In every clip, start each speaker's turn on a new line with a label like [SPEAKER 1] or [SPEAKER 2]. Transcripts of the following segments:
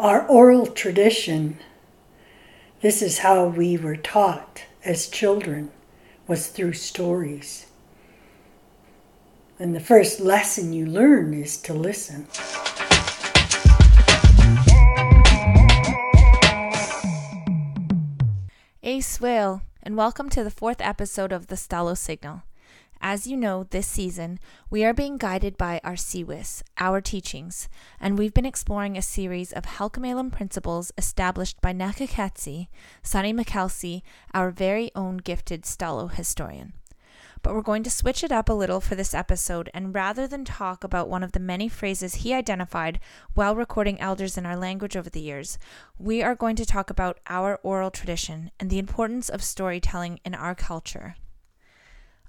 [SPEAKER 1] Our oral tradition, this is how we were taught as children, was through stories. And the first lesson you learn is to listen.
[SPEAKER 2] Ace swale, and welcome to the fourth episode of the Stalo Signal. As you know, this season, we are being guided by our CWIS, our teachings, and we've been exploring a series of Halkomelem principles established by Naxaxalhts'i, Sonny McHalsie, our very own gifted Stalo historian. But we're going to switch it up a little for this episode, and rather than talk about one of the many phrases he identified while recording elders in our language over the years, we are going to talk about our oral tradition and the importance of storytelling in our culture.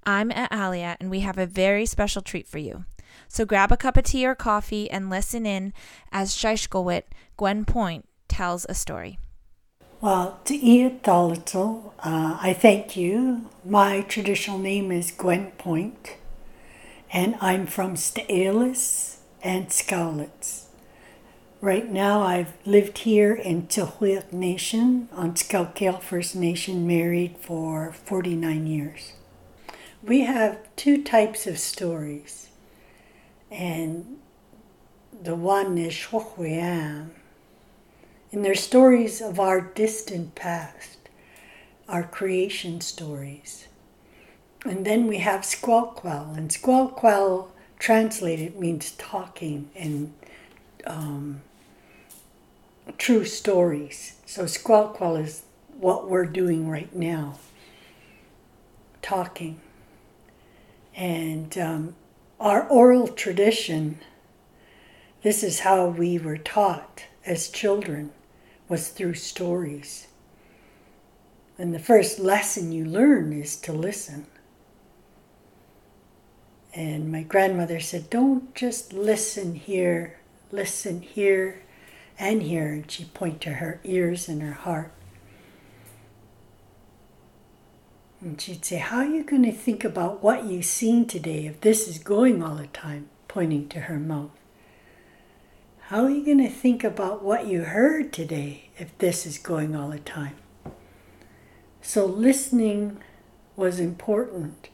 [SPEAKER 2] I'm at Alia, and we have a very special treat for you. So grab a cup of tea or coffee and listen in as Shaishkowit, Gwen Point, tells a story.
[SPEAKER 1] Well, to eat uh, I thank you. My traditional name is Gwen Point, and I'm from Sta'alis and Skowlitz. Right now, I've lived here in Tsilhqot'in Nation on Scout First Nation, married for 49 years. We have two types of stories, and the one is Shwokwayam, and they're stories of our distant past, our creation stories. And then we have Squelquel, and Squelquel translated means talking and um, true stories. So Squelquel is what we're doing right now, talking. And um, our oral tradition, this is how we were taught as children, was through stories. And the first lesson you learn is to listen. And my grandmother said, Don't just listen here, listen here and here. And she pointed to her ears and her heart. And she'd say, How are you going to think about what you've seen today if this is going all the time? Pointing to her mouth. How are you going to think about what you heard today if this is going all the time? So, listening was important.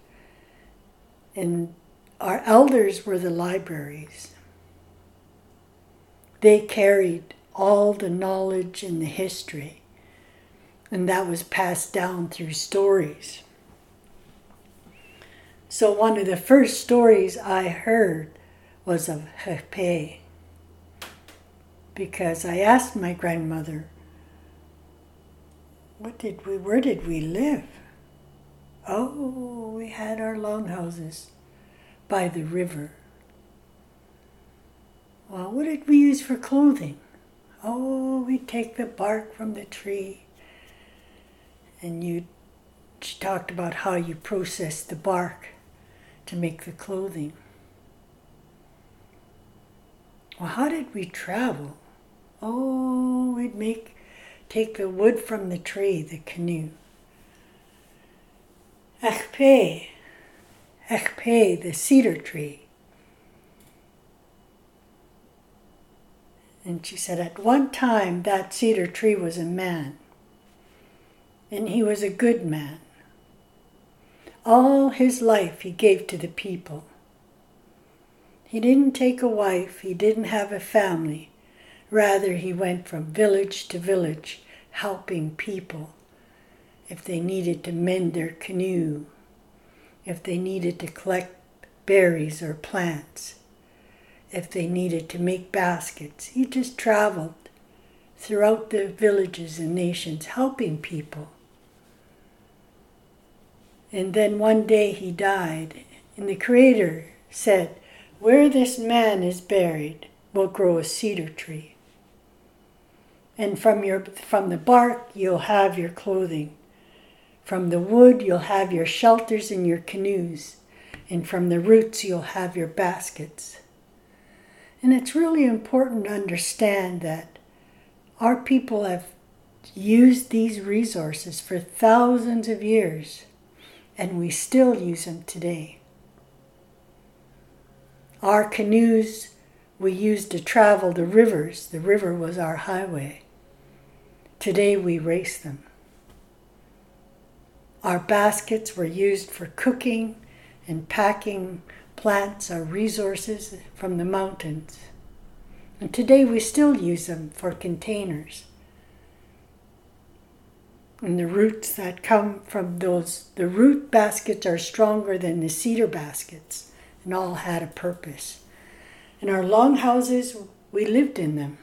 [SPEAKER 1] And our elders were the libraries. They carried all the knowledge and the history and that was passed down through stories. So, one of the first stories I heard was of Hepe, because I asked my grandmother, what did we, where did we live? Oh, we had our longhouses by the river. Well, what did we use for clothing? Oh, we take the bark from the tree and you she talked about how you process the bark to make the clothing. Well, how did we travel? Oh, we'd make take the wood from the tree, the canoe. Achpe, Achpe, the cedar tree. And she said, at one time that cedar tree was a man and he was a good man. All his life he gave to the people. He didn't take a wife, he didn't have a family. Rather, he went from village to village helping people if they needed to mend their canoe, if they needed to collect berries or plants, if they needed to make baskets. He just traveled throughout the villages and nations helping people. And then one day he died, and the Creator said, Where this man is buried will grow a cedar tree. And from, your, from the bark you'll have your clothing. From the wood you'll have your shelters and your canoes. And from the roots you'll have your baskets. And it's really important to understand that our people have used these resources for thousands of years and we still use them today. Our canoes we used to travel the rivers. The river was our highway. Today we race them. Our baskets were used for cooking and packing plants or resources from the mountains. And today we still use them for containers. And the roots that come from those, the root baskets are stronger than the cedar baskets and all had a purpose. In our longhouses, we lived in them.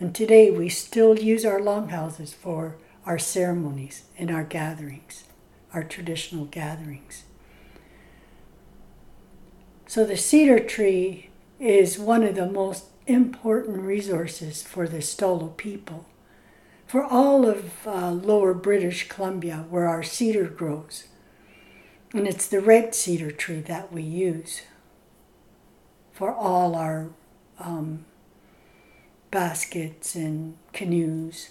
[SPEAKER 1] And today we still use our longhouses for our ceremonies and our gatherings, our traditional gatherings. So the cedar tree is one of the most important resources for the Stolo people, for all of uh, lower British Columbia where our cedar grows. And it's the red cedar tree that we use for all our um, baskets and canoes.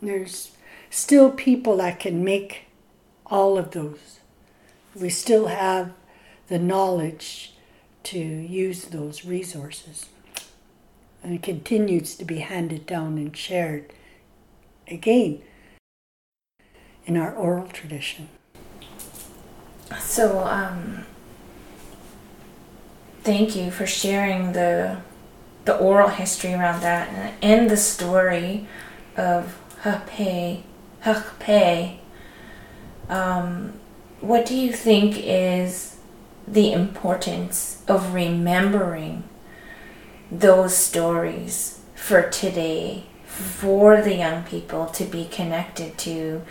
[SPEAKER 1] There's still people that can make all of those. We still have the knowledge to use those resources. And it continues to be handed down and shared again in our oral tradition.
[SPEAKER 2] So, um, thank you for sharing the the oral history around that and, the story of Hukpe. Hukpe. Um, what do you think is the importance of remembering those stories for today, for the young people to be connected to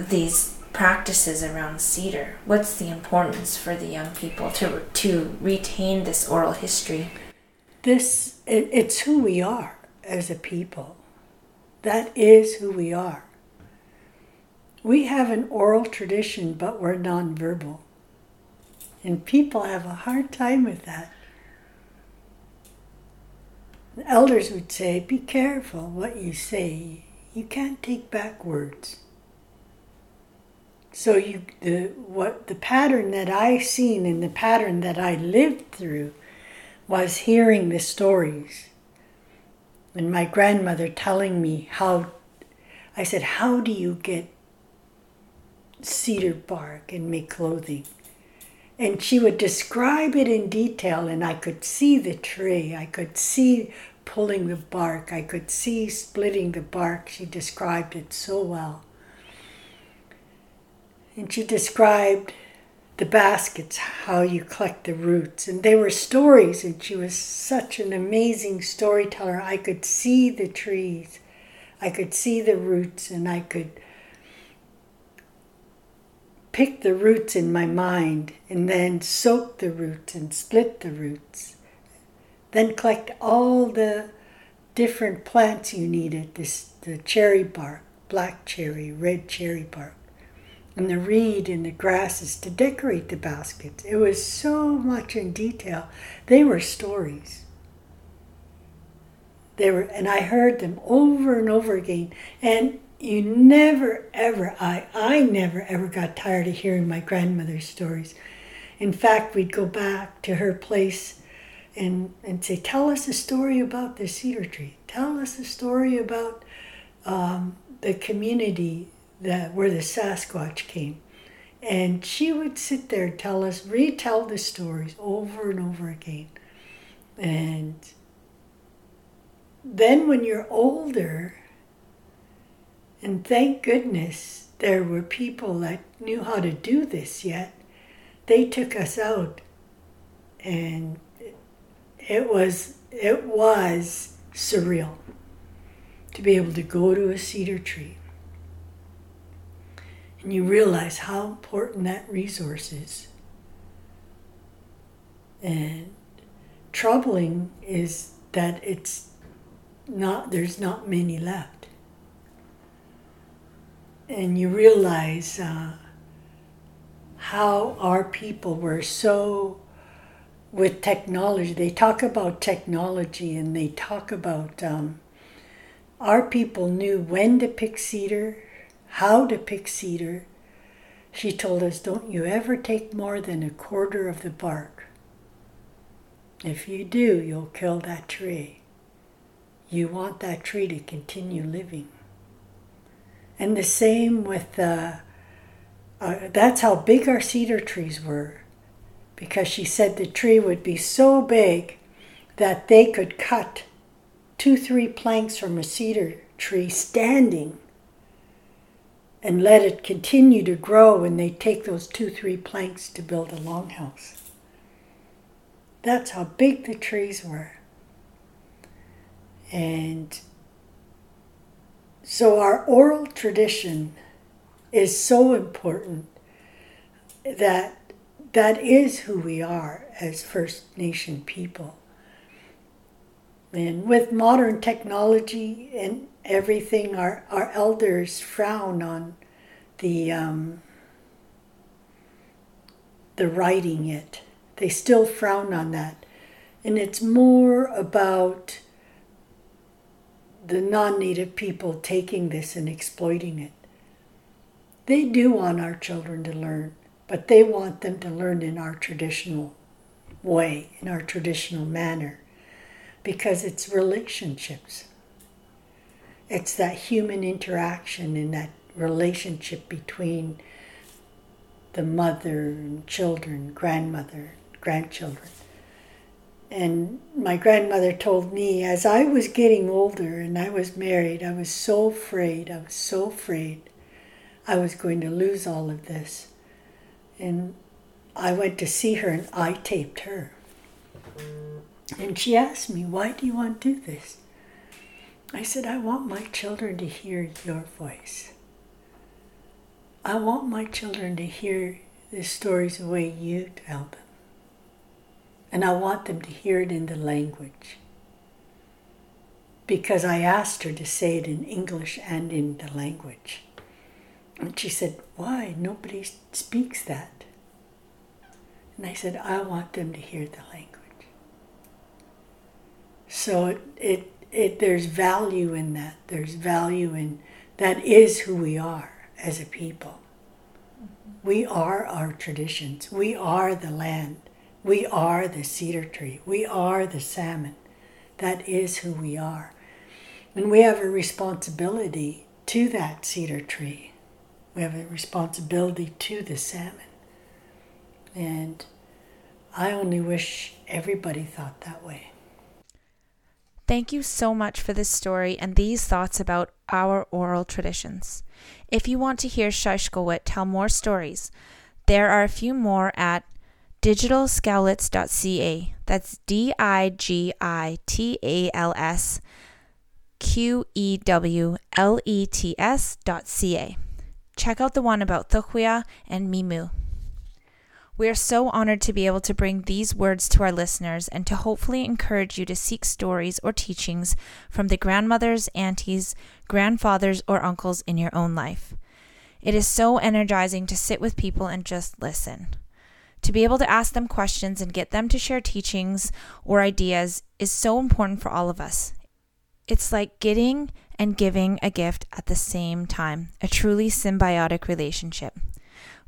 [SPEAKER 2] these practices around cedar? What's the importance for the young people to to retain this oral history?
[SPEAKER 1] This it, it's who we are as a people. That is who we are. We have an oral tradition, but we're nonverbal. And people have a hard time with that. The elders would say, Be careful what you say. You can't take back words. So you the what the pattern that I seen and the pattern that I lived through was hearing the stories. And my grandmother telling me how I said, How do you get cedar bark and make clothing? And she would describe it in detail, and I could see the tree. I could see pulling the bark. I could see splitting the bark. She described it so well. And she described the baskets, how you collect the roots. And they were stories, and she was such an amazing storyteller. I could see the trees, I could see the roots, and I could pick the roots in my mind and then soak the roots and split the roots. Then collect all the different plants you needed this, the cherry bark, black cherry, red cherry bark and the reed and the grasses to decorate the baskets. It was so much in detail. They were stories. They were, and I heard them over and over again. And you never ever, I, I never ever got tired of hearing my grandmother's stories. In fact, we'd go back to her place and, and say, Tell us a story about the cedar tree. Tell us a story about um, the community that where the Sasquatch came. And she would sit there and tell us, retell the stories over and over again. And then when you're older, and thank goodness there were people that knew how to do this yet, they took us out. And it was it was surreal to be able to go to a cedar tree and you realize how important that resource is. And troubling is that it's not, there's not many left. And you realize uh, how our people were so with technology. They talk about technology and they talk about um, our people knew when to pick cedar, how to pick cedar, she told us, Don't you ever take more than a quarter of the bark. If you do, you'll kill that tree. You want that tree to continue living. And the same with uh, uh, that's how big our cedar trees were, because she said the tree would be so big that they could cut two, three planks from a cedar tree standing and let it continue to grow and they take those two, three planks to build a longhouse. That's how big the trees were. And so our oral tradition is so important that that is who we are as First Nation people. And with modern technology and everything, our, our elders frown on the um, the writing it. They still frown on that. And it's more about the non native people taking this and exploiting it. They do want our children to learn, but they want them to learn in our traditional way, in our traditional manner, because it's relationships. It's that human interaction and that relationship between the mother and children, grandmother, grandchildren. And my grandmother told me as I was getting older and I was married, I was so afraid, I was so afraid I was going to lose all of this. And I went to see her and I taped her. And she asked me, Why do you want to do this? I said, I want my children to hear your voice. I want my children to hear the stories the way you tell them. And I want them to hear it in the language. Because I asked her to say it in English and in the language. And she said, Why? Nobody speaks that. And I said, I want them to hear the language. So it, it, it, there's value in that. There's value in that is who we are as a people. We are our traditions. We are the land. We are the cedar tree. We are the salmon. That is who we are. And we have a responsibility to that cedar tree we have a responsibility to the salmon. And I only wish everybody thought that way.
[SPEAKER 2] Thank you so much for this story and these thoughts about our oral traditions. If you want to hear Shishkowit tell more stories, there are a few more at digitalsqewlets.ca. That's D I G I T A L S Q E W L E T S dot C A check out the one about Thukwia and Mimu. We are so honored to be able to bring these words to our listeners and to hopefully encourage you to seek stories or teachings from the grandmothers, aunties, grandfathers, or uncles in your own life. It is so energizing to sit with people and just listen. To be able to ask them questions and get them to share teachings or ideas is so important for all of us. It's like getting and giving a gift at the same time, a truly symbiotic relationship.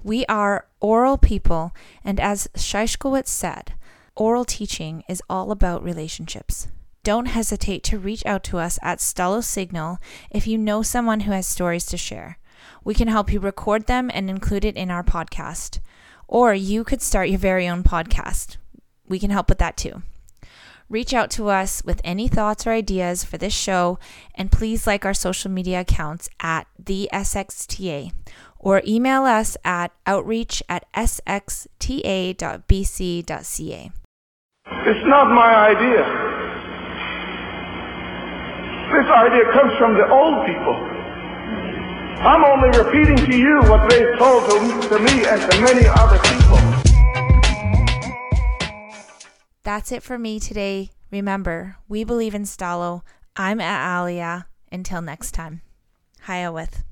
[SPEAKER 2] We are oral people, and as Shishkowitz said, oral teaching is all about relationships. Don't hesitate to reach out to us at Stalo Signal if you know someone who has stories to share. We can help you record them and include it in our podcast. Or you could start your very own podcast. We can help with that too. Reach out to us with any thoughts or ideas for this show, and please like our social media accounts at the SXTA or email us at outreach at sxta.bc.ca.
[SPEAKER 3] It's not my idea. This idea comes from the old people. I'm only repeating to you what they told to, to me and to many other people.
[SPEAKER 2] That's it for me today. Remember, we believe in Stalo. I'm at Alia. Until next time. Hiya with.